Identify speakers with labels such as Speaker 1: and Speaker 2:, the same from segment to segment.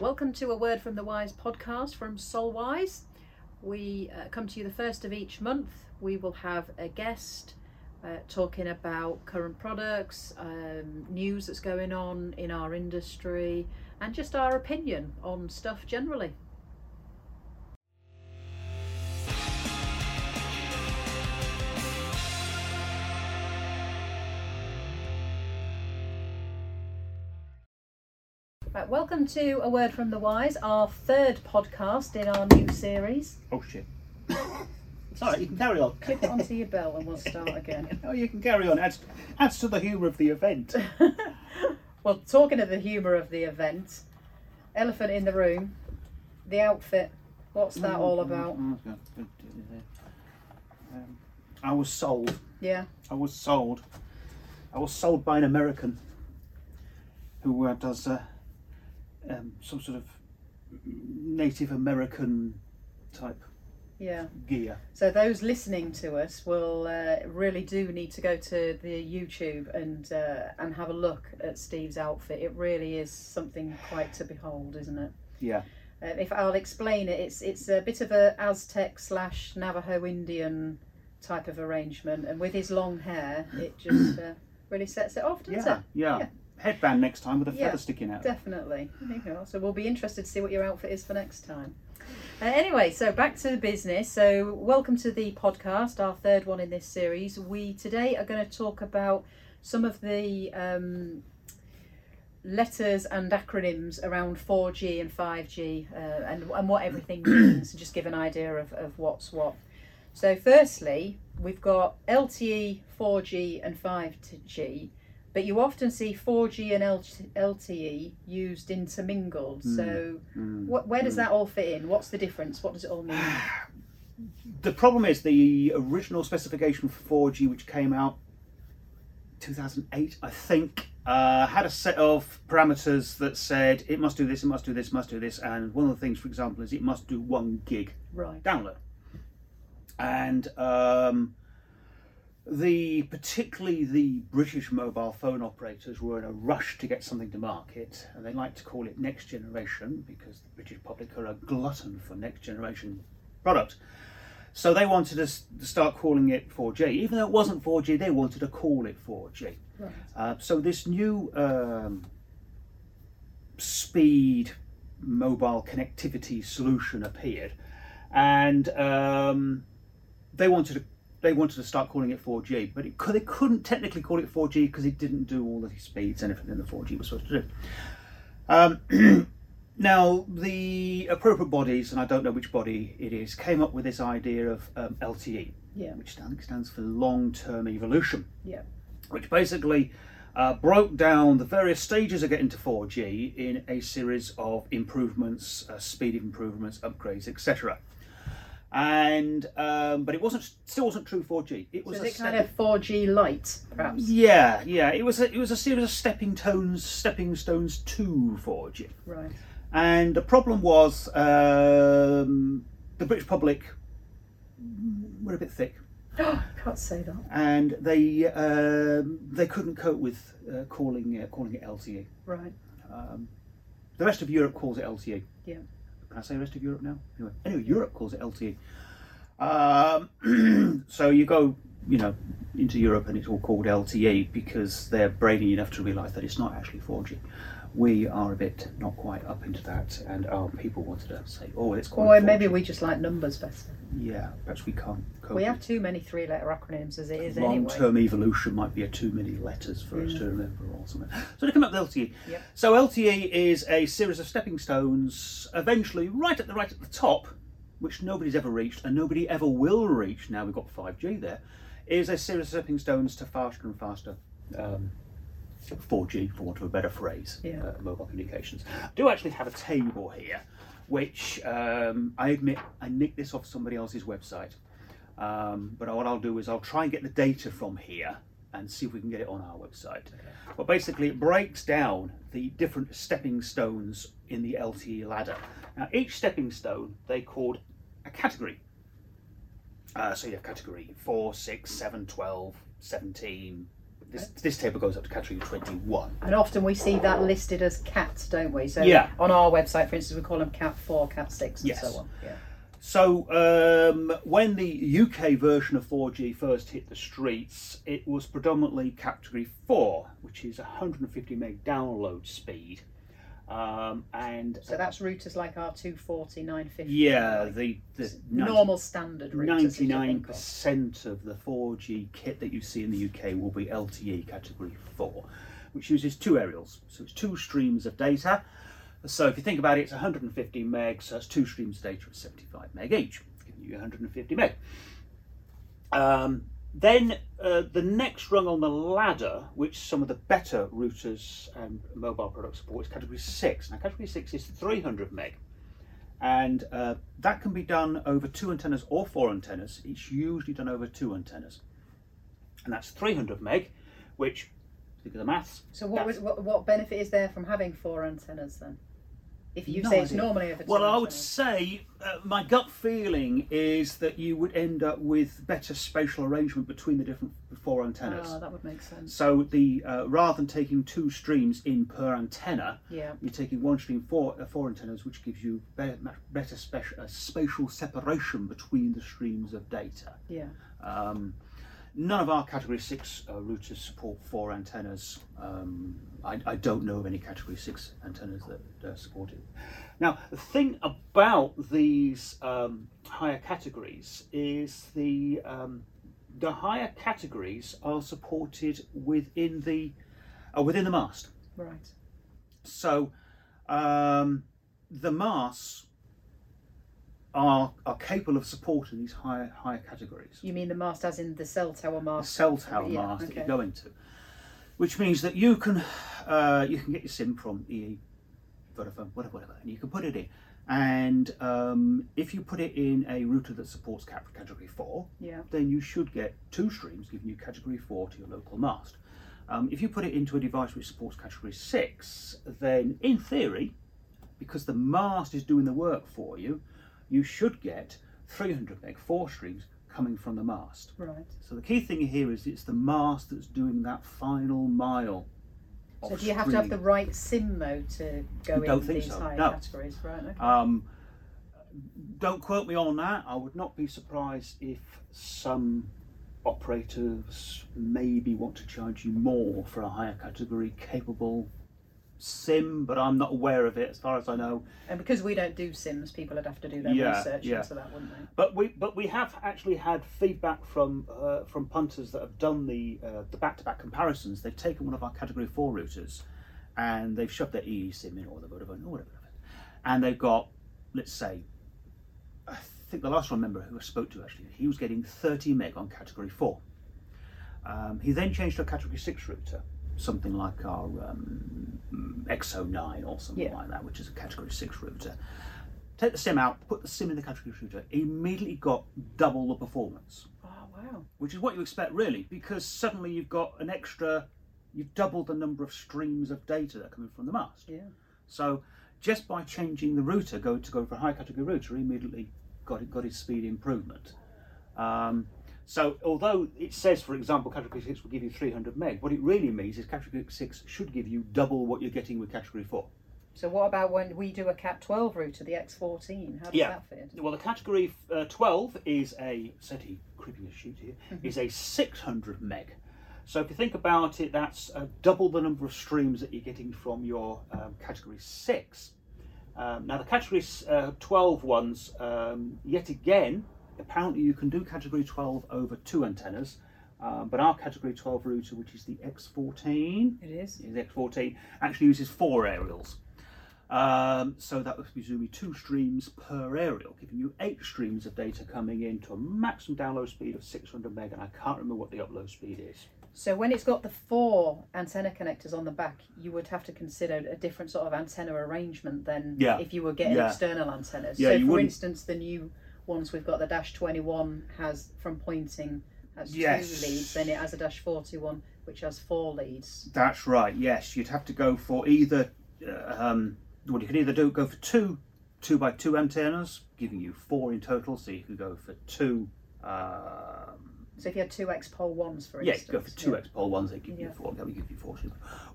Speaker 1: Welcome to a Word from the Wise podcast from Solwise. We uh, come to you the first of each month. We will have a guest uh, talking about current products, um, news that's going on in our industry, and just our opinion on stuff generally. Welcome to A Word from the Wise, our third podcast in our new series.
Speaker 2: Oh shit. Sorry, you can carry on.
Speaker 1: Click it onto your bell and we'll start again.
Speaker 2: Oh, you can carry on. Adds, adds to the humour of the event.
Speaker 1: Well, talking of the humour of the event, elephant in the room, the outfit, what's that all about?
Speaker 2: Mm, mm, mm, um, I was sold.
Speaker 1: Yeah,
Speaker 2: I was sold. I was sold by an American who uh, does uh, um, some sort of Native American type
Speaker 1: yeah.
Speaker 2: gear.
Speaker 1: So those listening to us will uh, really do need to go to the YouTube and uh, and have a look at Steve's outfit. It really is something quite to behold, isn't it?
Speaker 2: Yeah.
Speaker 1: Uh, if I'll explain it, it's it's a bit of a Aztec slash Navajo Indian type of arrangement, and with his long hair, it just uh, really sets it off, doesn't
Speaker 2: Yeah,
Speaker 1: it?
Speaker 2: yeah.
Speaker 1: Yeah.
Speaker 2: Headband next time with a
Speaker 1: Yeah,
Speaker 2: feather sticking out.
Speaker 1: Definitely. There you go. So we'll be interested to see what your outfit is for next time. Uh, anyway, so back to the business. So welcome to the podcast, our third one in this series. We today are going to talk about some of the um, letters and acronyms around 4G and 5G uh, and, and what everything means, and just give an idea of, of what's what. So, firstly, we've got LTE, 4G, and 5G, but you often see 4G and LTE used intermingled. So,
Speaker 2: Mm.
Speaker 1: what, where does that all fit in? What's the difference? What does it all mean?
Speaker 2: The problem is the original specification for 4G, which came out 2008, I think, uh, had a set of parameters that said it must do this, it must do this, must do this, and one of the things, for example, is it must do one gig
Speaker 1: Right.
Speaker 2: download. And um, the particularly the British mobile phone operators were in a rush to get something to market, and they like to call it next generation because the British public are a glutton for next generation product. So they wanted us to start calling it 4G, even though it wasn't 4G. They wanted to call it 4G.
Speaker 1: Right.
Speaker 2: Uh, so this new um, speed mobile connectivity solution appeared, and um, they wanted to they wanted to start calling it 4G, but it, they couldn't technically call it 4G because it didn't do all the speeds and everything that 4G was supposed to do. Um, now the appropriate bodies, and I don't know which body it is, came up with this idea of um, LTE,
Speaker 1: Yeah.
Speaker 2: which I stands for long-term evolution
Speaker 1: Yeah.
Speaker 2: which basically uh, broke down the various stages of getting to 4G in a series of improvements, uh, speed improvements, upgrades, etc. And um, but it wasn't still wasn't true 4G. It was a
Speaker 1: it kind of 4G light, perhaps?
Speaker 2: yeah, yeah. It was a, it was a series of stepping stones, stepping stones to 4G.
Speaker 1: Right.
Speaker 2: And the problem was um, the British public were a bit thick
Speaker 1: Can't say that.
Speaker 2: and they um, they couldn't cope with uh, calling uh, calling it LTE.
Speaker 1: Right.
Speaker 2: Um, the rest of Europe calls it LTE.
Speaker 1: Yeah.
Speaker 2: Can I say rest of Europe now? Anyway, anyway, Europe calls it LTE. Um, so you go, you know, into Europe and it's all called LTE because they're brainy enough to realise that it's not actually 4G. We are a bit not quite up into that, and our people wanted to say, "Oh, it's called."
Speaker 1: Or maybe we just like numbers better.
Speaker 2: Yeah, perhaps we can't. Cope
Speaker 1: We have too many three letter acronyms as it is
Speaker 2: long
Speaker 1: anyway.
Speaker 2: term evolution might be a too many letters for us to remember or something. So to come up with LTE.
Speaker 1: Yep.
Speaker 2: So LTE is a series of stepping stones, eventually right at the right at the top, which nobody's ever reached and nobody ever will reach. Now we've got 5G there. Is a series of stepping stones to faster and faster. Um, 4G, for want of a better phrase,
Speaker 1: Yeah.
Speaker 2: uh, mobile communications. I do actually have a table here, which um, I admit I nicked this off somebody else's website. Um, but what I'll do is I'll try and get the data from here and see if we can get it on our website. But basically, it breaks down the different stepping stones in the LTE ladder. Now, each stepping stone they called a category. Uh, so you have category 4, 6, 7, 12, 17, This, this table goes up to category 21.
Speaker 1: And often we see that listed as cat, don't we? So
Speaker 2: Yeah.
Speaker 1: on our website, for instance, we call them cat four, cat six, and
Speaker 2: Yes.
Speaker 1: so on. Yeah.
Speaker 2: So, um, when the UK version of 4G first hit the streets, it was predominantly category 4, which is 150 meg download speed. Um, and
Speaker 1: So that's routers like our 240, 950.
Speaker 2: yeah, the, the
Speaker 1: normal standard routers. if you think of.
Speaker 2: 99% of the 4G kit that you see in the UK will be LTE category 4, which uses two aerials. So it's two streams of data. So if you think about it, it's 150 meg, so it's two streams of data at 75 meg each, giving you 150 meg. Um, then uh, the next rung on the ladder, which some of the better routers and mobile products support, is category 6. Now, category 6 is 300 meg and uh, that can be done over two antennas or four antennas. It's usually done over two antennas, and that's 300 meg, which think of the maths.
Speaker 1: So what, was, what what benefit is there from having four antennas then? If you
Speaker 2: No
Speaker 1: say it's normally over two
Speaker 2: Well, I would say uh, my gut feeling is that you would end up with better spatial arrangement between the different four antennas.
Speaker 1: Ah, that would make sense.
Speaker 2: So the uh, rather than taking two streams in per antenna,
Speaker 1: Yeah.
Speaker 2: you're taking one stream for uh, four antennas, which gives you better, better spec- uh, spatial separation between the streams of data.
Speaker 1: Yeah.
Speaker 2: Um, none of our Category 6 uh, routers support four antennas. Um, I, I don't know of any Category 6 antennas that uh, support it. Now, the thing about these um, higher categories is the, um, the higher categories are supported within the, uh, within the mast.
Speaker 1: Right.
Speaker 2: So um, the masts are, are capable of supporting these higher, higher categories
Speaker 1: You mean the mast as in the cell tower mast?
Speaker 2: cell tower
Speaker 1: Yeah,
Speaker 2: mast that you're going to, which means that you can uh, you can get your SIM from EE, Vodafone, whatever, whatever, and you can put it in. And um, if you put it in a router that supports category four,
Speaker 1: Yeah.
Speaker 2: then you should get two streams giving you category four to your local mast. Um, if you put it into a device which supports category six, then in theory, because the mast is doing the work for you, you should get 300 meg four streams coming from the mast.
Speaker 1: Right.
Speaker 2: So the key thing here is it's the mast that's doing that final mile.
Speaker 1: So do you have to have the right SIM mode to go
Speaker 2: Don't
Speaker 1: in these
Speaker 2: so,
Speaker 1: higher
Speaker 2: no.
Speaker 1: categories? Right. Okay.
Speaker 2: Um, don't quote me on that. I would not be surprised if some operators maybe want to charge you more for a higher category capable SIM, but I'm not aware of it as far as I know.
Speaker 1: and because we don't do SIMs, people would have to do their
Speaker 2: Yeah,
Speaker 1: research
Speaker 2: yeah.
Speaker 1: into that, wouldn't they?
Speaker 2: But we but we have actually had feedback from uh, from punters that have done the uh, the back to back comparisons. They've taken one of our category four routers, and they've shoved their EE sim in or the Vodafone or whatever, and they've got let's say. I think the last one member who I spoke to actually, he was getting 30 meg on category 4. Um, he then changed to a category 6 router, something like our um, XO9 or something
Speaker 1: Yeah.
Speaker 2: like that, which is a category 6 router. Take the sim out, put the sim in the category router, immediately got double the performance,
Speaker 1: Oh wow.
Speaker 2: which is what you expect really, because suddenly you've got an extra, you've doubled the number of streams of data that are coming from the mast.
Speaker 1: Yeah.
Speaker 2: So just by changing the router, go to go for a high category router, immediately got it, got his speed improvement. Um, so although it says, for example, category six will give you 300 meg, what it really means is category six should give you double what you're getting with category four.
Speaker 1: So what about when we do a Cat 12 router, the X14? How does
Speaker 2: Yeah.
Speaker 1: that fit?
Speaker 2: Well, the category uh, 12 is a SETI creeping a shoot here is a 600 meg. So if you think about it, that's uh, double the number of streams that you're getting from your um, category six. Um, now the category uh, 12 ones, um, yet again, apparently you can do category 12 over two antennas, um, but our category 12 router, which is the X14,
Speaker 1: It is.
Speaker 2: the X14 actually uses four aerials. Um, so that would presumably two streams per aerial, giving you eight streams of data coming in to a maximum download speed of 600 meg, and I can't remember what the upload speed is.
Speaker 1: So when it's got the four antenna connectors on the back, you would have to consider a different sort of antenna arrangement than
Speaker 2: Yeah.
Speaker 1: if you were getting
Speaker 2: Yeah.
Speaker 1: external antennas.
Speaker 2: Yeah,
Speaker 1: so for
Speaker 2: wouldn't-
Speaker 1: instance, the new ones we've got, the Dash 21 has from Poynting has
Speaker 2: Yes.
Speaker 1: two leads, then it has a Dash 41 which has four leads.
Speaker 2: That's right. Yes, you'd have to go for either. Uh, um, well, you could either do go for two two by two antennas, giving you four in total. So you could go for two um,
Speaker 1: So if you had two X pole ones, for
Speaker 2: yeah,
Speaker 1: instance,
Speaker 2: go for two X pole ones. They give you four. They will give you four,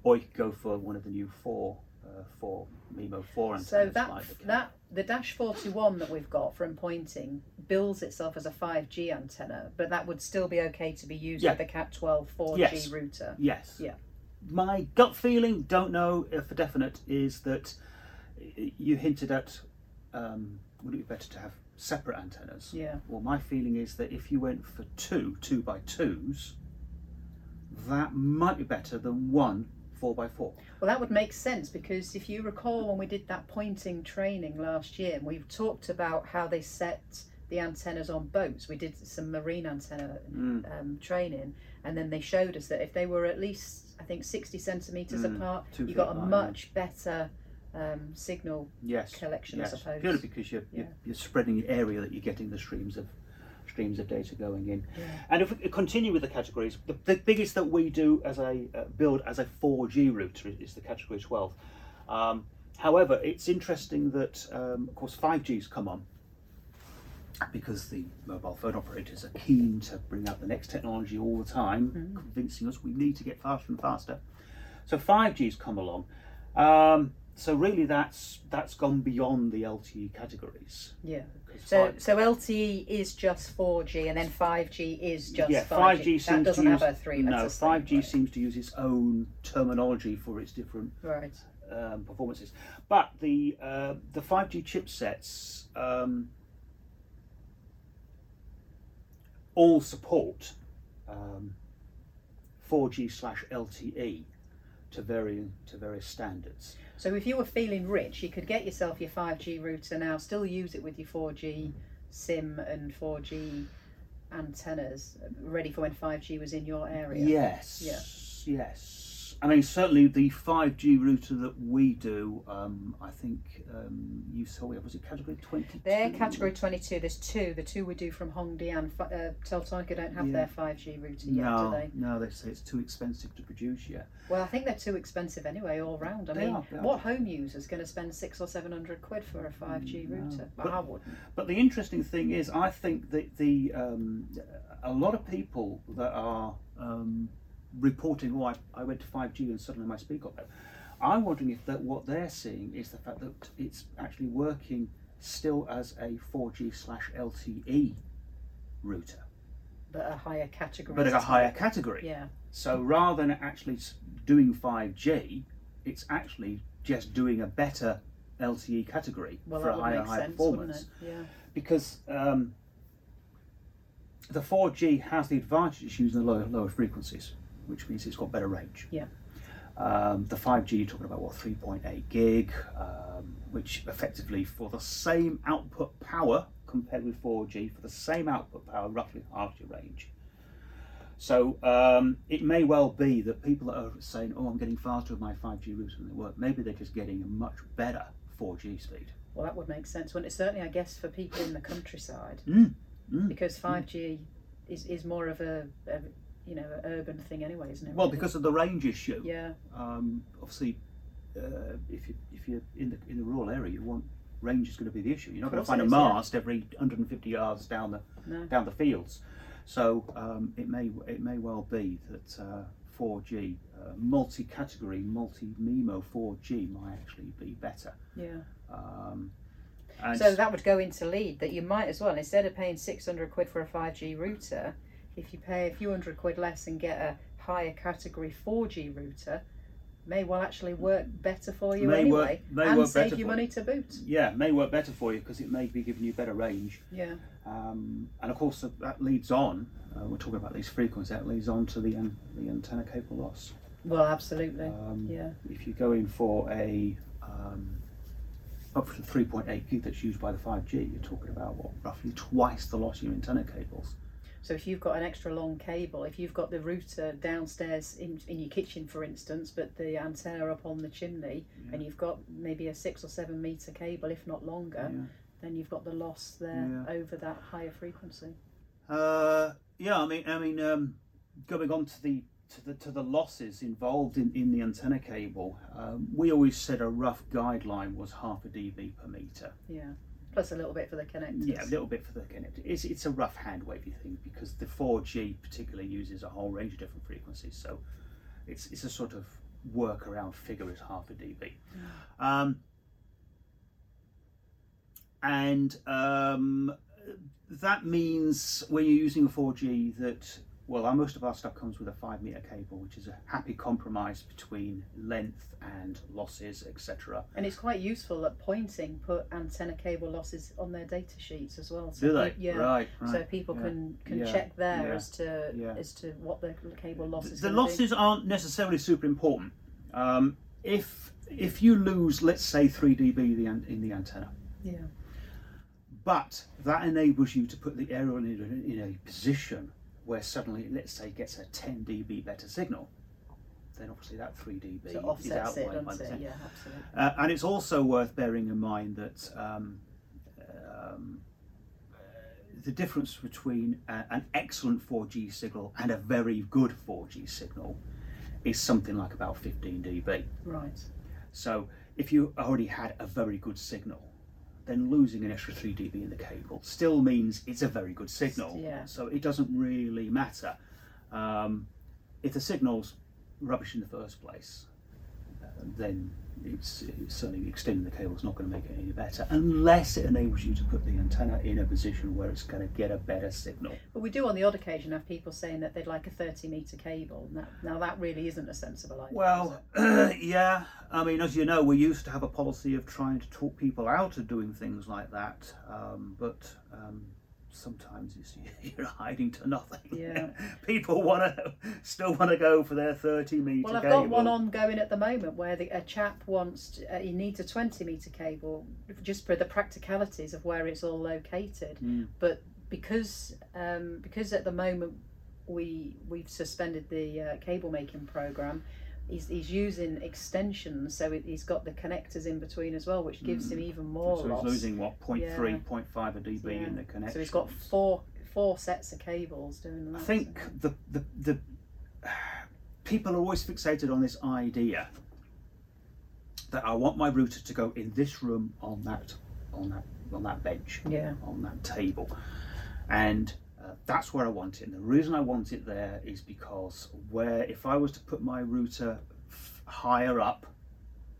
Speaker 2: or you could go for one of the new four, uh, four Mimo four antennas.
Speaker 1: So that
Speaker 2: like
Speaker 1: that the Dash forty one that we've got from Poynting bills itself as a five G antenna, but that would still be okay to be used
Speaker 2: Yeah.
Speaker 1: with the Cat 12 4 G
Speaker 2: Yes.
Speaker 1: router.
Speaker 2: Yes.
Speaker 1: Yeah.
Speaker 2: My gut feeling, don't know if for definite, is that you hinted at um, would it be better to have separate antennas?
Speaker 1: Yeah.
Speaker 2: Well, my feeling is that if you went for two, two by twos, that might be better than one four by four.
Speaker 1: Well, that would make sense because if you recall when we did that Poynting training last year, we talked about how they set the antennas on boats. We did some marine antenna
Speaker 2: Mm.
Speaker 1: um, training, and then they showed us that if they were at least, I think, 60 centimetres
Speaker 2: Mm,
Speaker 1: apart,
Speaker 2: two
Speaker 1: you got a
Speaker 2: yeah.
Speaker 1: much better um, signal
Speaker 2: Yes.
Speaker 1: collection,
Speaker 2: yes.
Speaker 1: I suppose.
Speaker 2: Purely because you're, you're, you're spreading the area that you're getting the streams of streams of data going in.
Speaker 1: Yeah.
Speaker 2: And if we continue with the categories, the, the biggest that we do as a uh, build as a 4G router is, the category 12. Um, however, it's interesting that, um, of course, 5G's come on because the mobile phone operators are keen to bring out the next technology all the time, convincing us we need to get faster and faster. So 5G's come along. Um, so really, that's that's gone beyond the LTE categories.
Speaker 1: Yeah. So,
Speaker 2: five-
Speaker 1: so LTE is just 4G, and then 5G is just
Speaker 2: yeah,
Speaker 1: 5G.
Speaker 2: 5G
Speaker 1: that
Speaker 2: seems
Speaker 1: doesn't
Speaker 2: to
Speaker 1: have
Speaker 2: use,
Speaker 1: a three.
Speaker 2: no,
Speaker 1: That's a thing,
Speaker 2: 5G
Speaker 1: right.
Speaker 2: seems to use its own terminology for its different
Speaker 1: Right.
Speaker 2: um, performances. But the uh, the 5G chipsets um, all support um, 4G slash LTE to varying to various standards.
Speaker 1: So if you were feeling rich, you could get yourself your 5G router now, still use it with your 4G SIM and 4G antennas, ready for when 5G was in your area.
Speaker 2: Yes.
Speaker 1: Yeah.
Speaker 2: Yes. I mean, certainly the 5G router that we do, um, I think um, you saw, it, was it category 22?
Speaker 1: They're category 22. There's two. The two we do from Hongdian. Uh, Teltonika don't have
Speaker 2: Yeah.
Speaker 1: their 5G router yet,
Speaker 2: No,
Speaker 1: do they?
Speaker 2: no, they say it's too expensive to produce yet.
Speaker 1: Well, I think they're too expensive anyway, all round. I
Speaker 2: They
Speaker 1: mean,
Speaker 2: are, they are.
Speaker 1: what home is going to spend six or seven hundred quid for a 5G
Speaker 2: No.
Speaker 1: router?
Speaker 2: But-
Speaker 1: I wouldn't.
Speaker 2: But the interesting thing is, I think that the um, a lot of people that are um, reporting, "Oh, I, I went to five G and suddenly my speed got better." I'm wondering if that what they're seeing is the fact that it's actually working still as a 4G slash LTE router,
Speaker 1: But a higher category.
Speaker 2: but at a higher category.
Speaker 1: Yeah.
Speaker 2: So rather than actually doing 5G, it's actually just doing a better LTE category
Speaker 1: Well,
Speaker 2: for a higher, higher
Speaker 1: sense,
Speaker 2: performance.
Speaker 1: Yeah.
Speaker 2: because um, the 4G has the advantage it's using the lower, lower frequencies, which means it's got better range.
Speaker 1: Yeah.
Speaker 2: Um, the 5G, you're talking about what 3.8 gig, um, which effectively for the same output power compared with 4G, for the same output power, roughly half your range. So um, it may well be that people that are saying, "Oh, I'm getting faster with my 5G router than they were," maybe they're just getting a much better 4G speed.
Speaker 1: Well, that would make sense, wouldn't it? Certainly, I guess, for people in the countryside,
Speaker 2: Mm, mm.
Speaker 1: because 5G is, is more of a, a you know an urban thing anyway, isn't it?
Speaker 2: Well,
Speaker 1: really?
Speaker 2: because of the range issue.
Speaker 1: yeah,
Speaker 2: um, obviously, uh, if you if you're in the in the rural area, you want range is going to be the issue. You're not going to find
Speaker 1: it
Speaker 2: a
Speaker 1: is, yeah.
Speaker 2: mast every 150 yards down the
Speaker 1: no,
Speaker 2: down the fields. So um, it may it may well be that uh, 4G, uh, multi-category, multi-MIMO 4G might actually be better.
Speaker 1: yeah.
Speaker 2: Um, and
Speaker 1: So that would go into lead that you might as well instead of paying 600 quid for a 5G router, if you pay a few hundred quid less and get a higher category 4G router, may well actually work better for you
Speaker 2: May work-
Speaker 1: anyway,
Speaker 2: may
Speaker 1: and
Speaker 2: work
Speaker 1: save you money to boot.
Speaker 2: yeah, may work better for you because it may be giving you better range.
Speaker 1: Yeah,
Speaker 2: Um, and of course, that- that leads on. Uh, we're talking about these frequencies. That leads on to the an, the antenna cable loss.
Speaker 1: well, absolutely.
Speaker 2: Um,
Speaker 1: yeah,
Speaker 2: If you go in for a um, up to 3.8 gig that's used by the 5G, you're talking about what roughly twice the loss of your antenna cables.
Speaker 1: So if you've got an extra long cable, if you've got the router downstairs in, in your kitchen, for instance, but the antenna up on the chimney, and you've got maybe a six or seven meter cable, if not longer,
Speaker 2: Yeah.
Speaker 1: then you've got the loss there
Speaker 2: Yeah.
Speaker 1: over that higher frequency.
Speaker 2: Uh, yeah, I mean, I mean, um, going on to the to the to the losses involved in, in the antenna cable, um, we always said a rough guideline was half a dB per meter.
Speaker 1: Yeah. Plus a little bit for the connectors.
Speaker 2: Yeah, a little bit for the connector. It's it's a rough hand wavy thing because the 4G particularly uses a whole range of different frequencies. So it's it's a sort of workaround figure is half a dB. Um, and um, that means when you're using a 4G that well, our, most of our stuff comes with a five meter cable, which is a happy compromise between length and losses, etc.
Speaker 1: And it's quite useful at Poynting put antenna cable losses on their data sheets as well. So
Speaker 2: Do they?
Speaker 1: Yeah.
Speaker 2: Right, right.
Speaker 1: So people
Speaker 2: yeah.
Speaker 1: can can
Speaker 2: Yeah,
Speaker 1: check there
Speaker 2: yeah,
Speaker 1: as to as to what the cable loss is.
Speaker 2: the
Speaker 1: gonna be.
Speaker 2: losses aren't necessarily super important. Um, if if you lose, let's say, three dB the an- in the antenna,
Speaker 1: Yeah.
Speaker 2: but that enables you to put the aerial in a position where suddenly, let's say, gets a 10 dB better signal, then obviously that 3 dB
Speaker 1: So
Speaker 2: is
Speaker 1: offsets it,
Speaker 2: by the
Speaker 1: it? Yeah, absolutely.
Speaker 2: Uh, and it's also worth bearing in mind that um, um, the difference between a, an excellent 4G signal and a very good 4G signal is something like about 15 dB.
Speaker 1: Right.
Speaker 2: So if you already had a very good signal, then losing an extra 3 dB in the cable still means it's a very good signal.
Speaker 1: Yeah.
Speaker 2: So it doesn't really matter. Um, if the signal's rubbish in the first place, uh, then it's, it's certainly extending the cable is not going to make it any better unless it enables you to put the antenna in a position where it's going to get a better signal.
Speaker 1: But we do on the odd occasion have people saying that they'd like a 30 metre cable. Now, now that really isn't a sensible idea.
Speaker 2: Well, yeah. I mean, as you know, we used to have a policy of trying to talk people out of doing things like that, um, but um, sometimes it's, you're hiding to nothing.
Speaker 1: Yeah.
Speaker 2: people want to still want to go for their thirty meter.
Speaker 1: Well, I've
Speaker 2: cable.
Speaker 1: got one ongoing at the moment where the, a chap wants, to, uh, he needs a 20 metre cable just for the practicalities of where it's all located.
Speaker 2: Mm.
Speaker 1: But because um, because at the moment we we've suspended the uh, cable making program, he's, he's using extensions, so it, he's got the connectors in between as well, which gives him even more
Speaker 2: Mm. So
Speaker 1: loss.
Speaker 2: he's losing what 0.3,
Speaker 1: Yeah.
Speaker 2: 0.5 a dB
Speaker 1: Yeah.
Speaker 2: in the connection.
Speaker 1: So he's got four four sets of cables doing that.
Speaker 2: I think the, the the people are always fixated on this idea that I want my router to go in this room on that on that on that bench
Speaker 1: Yeah.
Speaker 2: on that table, and that's where I want it. And the reason I want it there is because where if I was to put my router f- higher up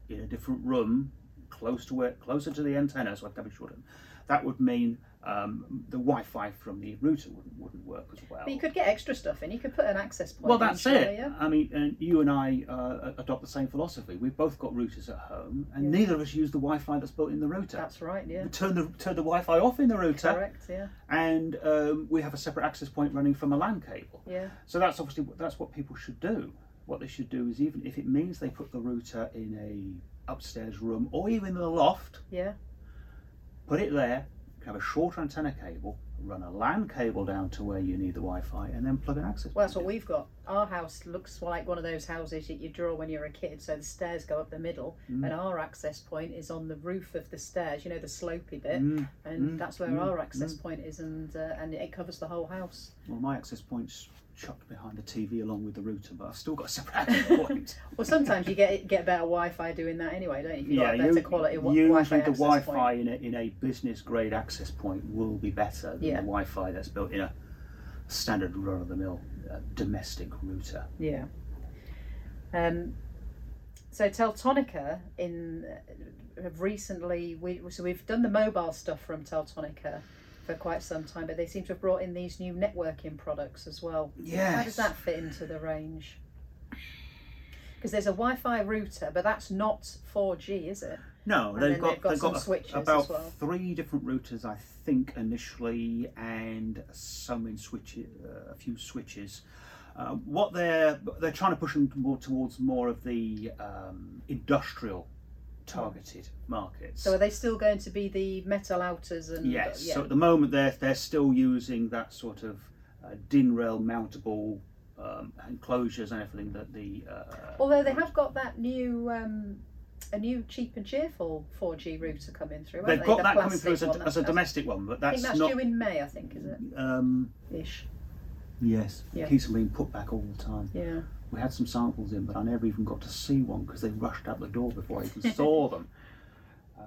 Speaker 2: in a different room, close to where closer to the antenna, so I have to shorten, that would mean um, the Wi-Fi from the router wouldn't, wouldn't work as well.
Speaker 1: But you could get extra stuff in. You could put an access point.
Speaker 2: Well, that's it.
Speaker 1: Yeah.
Speaker 2: I mean, and you and I uh, adopt the same philosophy. We've both got routers at home, and
Speaker 1: Yeah.
Speaker 2: neither of us use the Wi-Fi that's built in the router.
Speaker 1: That's right. Yeah.
Speaker 2: We turn the turn the Wi-Fi off in the router,
Speaker 1: Correct. Yeah.
Speaker 2: and um, we have a separate access point running from a LAN cable.
Speaker 1: Yeah.
Speaker 2: So that's obviously that's what people should do. What they should do is even if it means they put the router in a upstairs room or even in the loft,
Speaker 1: Yeah.
Speaker 2: put it there, have a shorter antenna cable, run a LAN cable down to where you need the Wi-Fi, and then plug an access.
Speaker 1: Well, that's what
Speaker 2: in.
Speaker 1: we've got. Our house looks like one of those houses that you draw when you're a kid. So the stairs go up the middle,
Speaker 2: Mm.
Speaker 1: and our access point is on the roof of the stairs. You know, the slopey bit,
Speaker 2: Mm,
Speaker 1: and
Speaker 2: mm,
Speaker 1: that's where
Speaker 2: mm,
Speaker 1: our access point is, and uh, and it covers the whole house.
Speaker 2: Well, my access point's chucked behind the TV along with the router, but I've still got a separate access point.
Speaker 1: Well, sometimes you get get better Wi-Fi doing that anyway, don't you? Got a better quality wi-
Speaker 2: usually the Wi-Fi
Speaker 1: point.
Speaker 2: in a, in a business grade access point will be better than
Speaker 1: Yeah.
Speaker 2: the Wi-Fi that's built in a standard run-of-the-mill domestic router.
Speaker 1: Yeah. Um, so Teltonika in uh, have recently we so we've done the mobile stuff from Teltonika for quite some time, but they seem to have brought in these new networking products as well. Yeah. How does that fit into the range? Because there's a Wi-Fi router, but that's not 4G, is it?
Speaker 2: No,
Speaker 1: And
Speaker 2: they've got
Speaker 1: they've got
Speaker 2: they've
Speaker 1: some
Speaker 2: got
Speaker 1: switches as
Speaker 2: about
Speaker 1: well.
Speaker 2: three different routers, I think, initially, and some in switch uh, a few switches. Uh, what they're they're trying to push them more towards more of the um, industrial targeted markets.
Speaker 1: So are they still going to be the metal outers and
Speaker 2: yes.
Speaker 1: yeah.
Speaker 2: So at the moment they're they're still using that sort of uh, DIN rail mountable um, enclosures and everything that the. Uh,
Speaker 1: Although they have got that new um, a new cheap and cheerful 4G router coming through.
Speaker 2: They've got
Speaker 1: they? The
Speaker 2: that coming through as a, as a domestic one, but
Speaker 1: I
Speaker 2: that's
Speaker 1: think that's
Speaker 2: not.
Speaker 1: due in May, I think, is it?
Speaker 2: Um,
Speaker 1: Ish.
Speaker 2: Yes,
Speaker 1: Yeah.
Speaker 2: keeps on being put back all the time.
Speaker 1: Yeah.
Speaker 2: We had some samples in, but I never even got to see one because they rushed out the door before I even saw them.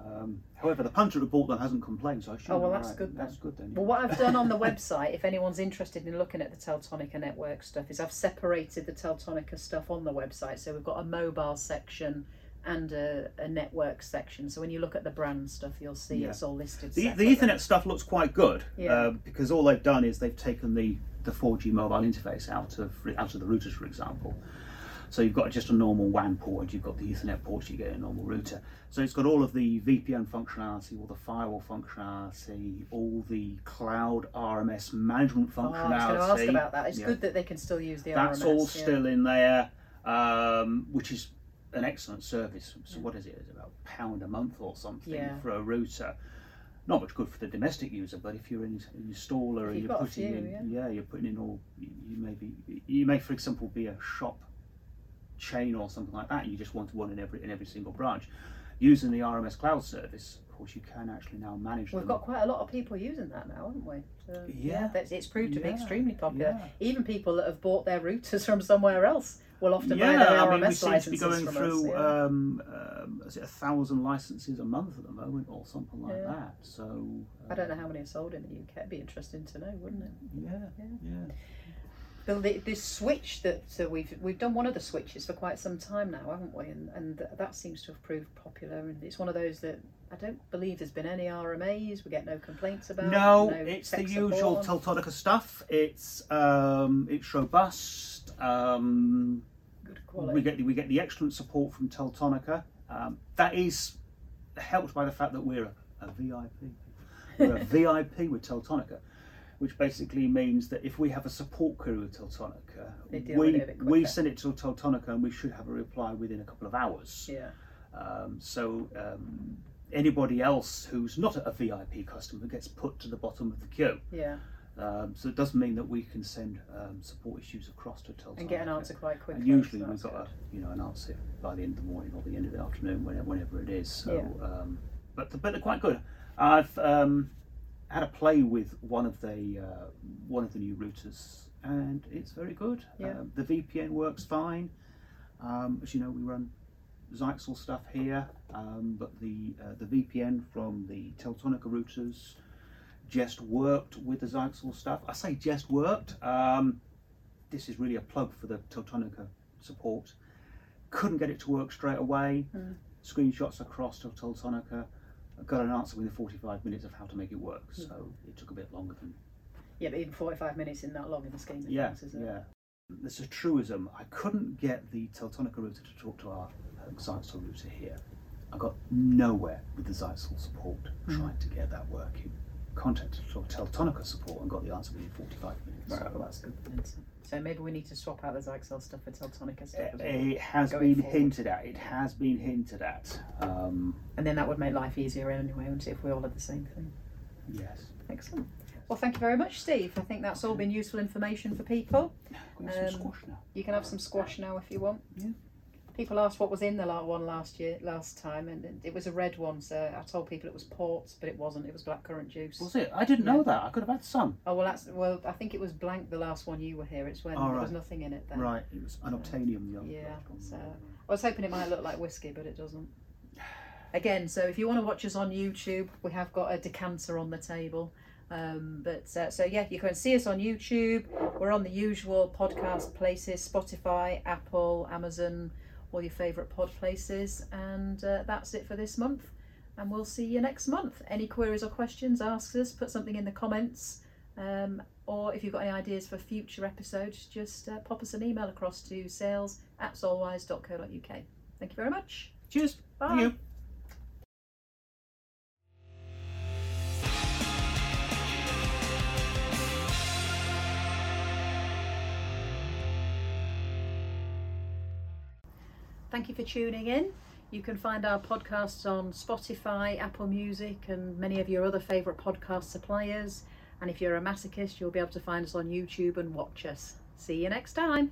Speaker 2: Um, however, the punter who bought them hasn't complained, so I should.
Speaker 1: Oh, well, that's good
Speaker 2: That's good then.
Speaker 1: Well, what I've done on the website, if anyone's interested in looking at the Teltonika network stuff, is I've separated the Teltonika stuff on the website. So we've got a mobile section and a, a network section. So when you look at the brand stuff, you'll see
Speaker 2: Yeah.
Speaker 1: it's all listed.
Speaker 2: The, the. Ethernet stuff looks quite good
Speaker 1: Yeah.
Speaker 2: uh, because all they've done is they've taken the, the 4G mobile interface out of out of the routers, for example. So you've got just a normal WAN port, you've got the Ethernet ports you get a normal router. So it's got all of the VPN functionality, all the firewall functionality, all the cloud RMS management
Speaker 1: Oh, I was
Speaker 2: functionality.
Speaker 1: going to ask about that. It's
Speaker 2: Yeah.
Speaker 1: good that they can still use the
Speaker 2: That's
Speaker 1: RMS.
Speaker 2: all
Speaker 1: yeah.
Speaker 2: still in there, um, which is an excellent service. So
Speaker 1: Yeah.
Speaker 2: what is it? It's about a pound a month or something
Speaker 1: Yeah.
Speaker 2: for a router. Not much good for the domestic user, but if you're an an installer and you're putting
Speaker 1: few,
Speaker 2: in, yeah. you're putting in all. You you may be, you may, for example, be a shop chain or something like that. And you just want one in every in every single branch. Using the RMS cloud service, of course, you can actually now manage
Speaker 1: We've
Speaker 2: them.
Speaker 1: got quite a lot of people using that now, haven't we? So,
Speaker 2: Yeah.
Speaker 1: that's, it's proved to be extremely popular.
Speaker 2: yeah.
Speaker 1: Even people that have bought their routers from somewhere else will often buy
Speaker 2: yeah,
Speaker 1: their
Speaker 2: I
Speaker 1: RMS
Speaker 2: mean, we seem to be going through,
Speaker 1: us. Yeah.
Speaker 2: um, um, is it a thousand licenses a month at the moment, or something like
Speaker 1: Yeah.
Speaker 2: that? So
Speaker 1: I don't know how many are sold in the UK. It'd be interesting to know, wouldn't it?
Speaker 2: Yeah,
Speaker 1: Yeah. This switch that we've we've done one of the switches for quite some time now, haven't we? And and that seems to have proved popular. And it's one of those that I don't believe there's been any RMAs. We get no complaints about.
Speaker 2: No, it's the usual. Teltonika stuff. It's um, it's robust. Um,
Speaker 1: Good quality.
Speaker 2: we get the, we get the excellent support from Teltonika. Um, that is helped by the fact that we're a, a VIP. We're a VIP with Teltonika, which basically means that if we have a support query with Teltonika,
Speaker 1: They deal with
Speaker 2: we
Speaker 1: it a bit
Speaker 2: we send it to Teltonika and we should have a reply within a couple of hours.
Speaker 1: yeah.
Speaker 2: Um, so um, anybody else who's not a VIP customer gets put to the bottom of the queue.
Speaker 1: Yeah.
Speaker 2: Um, so it does mean that we can send um, support issues across to Teltonika.
Speaker 1: And get an answer quite quickly.
Speaker 2: And usually we've got a, you know an answer by the end of the morning or the end of the afternoon, whenever, whenever it is. So, um, but but they're quite good. I've um, had a play with one of the uh, one of the new routers, and it's very good.
Speaker 1: Yeah.
Speaker 2: Um, the VPN works fine. Um, as you know, we run Zyxel stuff here, um, but the uh, the VPN from the Teltonika routers just worked with the Zyxel stuff. I say just worked. Um, this is really a plug for the Teltonika support. Couldn't get it to work straight away.
Speaker 1: Mm.
Speaker 2: Screenshots across to Teltonika. Got an answer within 45 minutes of how to make it work. So it took a bit longer than
Speaker 1: Yeah, but even 45 minutes isn't that long in the scheme of
Speaker 2: yeah,
Speaker 1: things, is it?
Speaker 2: yeah. There's a truism. I couldn't get the Teltonika router to talk to our uh, Zyxel router here. I got nowhere with the Zyxel support
Speaker 1: Hmm.
Speaker 2: trying to get that working. Contacted Teltonika support and got the answer within 45 minutes.
Speaker 1: Right,
Speaker 2: So
Speaker 1: well, that's good. So maybe we need to swap out the Zyxel stuff for Teltonika stuff as well.
Speaker 2: It has been
Speaker 1: forward.
Speaker 2: hinted at. It has been hinted at. Um,
Speaker 1: And then that would make life easier anyway, wouldn't it, if we all had the same thing?
Speaker 2: yes.
Speaker 1: Excellent. Well, thank you very much, Steve. I think that's all been useful information for people. Um,
Speaker 2: squash now.
Speaker 1: You can have some squash now if you want.
Speaker 2: Yeah.
Speaker 1: People asked what was in the one last year, last time, and it- was a red one. So I told people it was port, but it wasn't. It was blackcurrant juice.
Speaker 2: Was it? I didn't
Speaker 1: Yeah.
Speaker 2: know that. I could have had some.
Speaker 1: Oh well, that's well. I think it was blank the last one you were here. It's when
Speaker 2: Oh,
Speaker 1: there was nothing in it then.
Speaker 2: Right. It was unobtainium. The other
Speaker 1: Yeah. So I was hoping it might look like whiskey, but it doesn't. Again, so if you want to watch us on YouTube, we have got a decanter on the table. Um, but uh, so yeah, you can see us on YouTube. We're on the usual podcast places: Spotify, Apple, Amazon, all your favourite pod places. And uh, that's it for this month. And we'll see you next month. Any queries or questions, ask us. Put something in the comments. Um, or if you've got any ideas for future episodes, just uh, pop us an email across to sales at solwise.co.uk. Thank you very much.
Speaker 2: Cheers.
Speaker 1: Bye. Thank you for tuning in. You can find our podcasts on Spotify, Apple Music, and many of your other favourite podcast suppliers. And if you're a masochist, you'll be able to find us on YouTube and watch us. See you next time.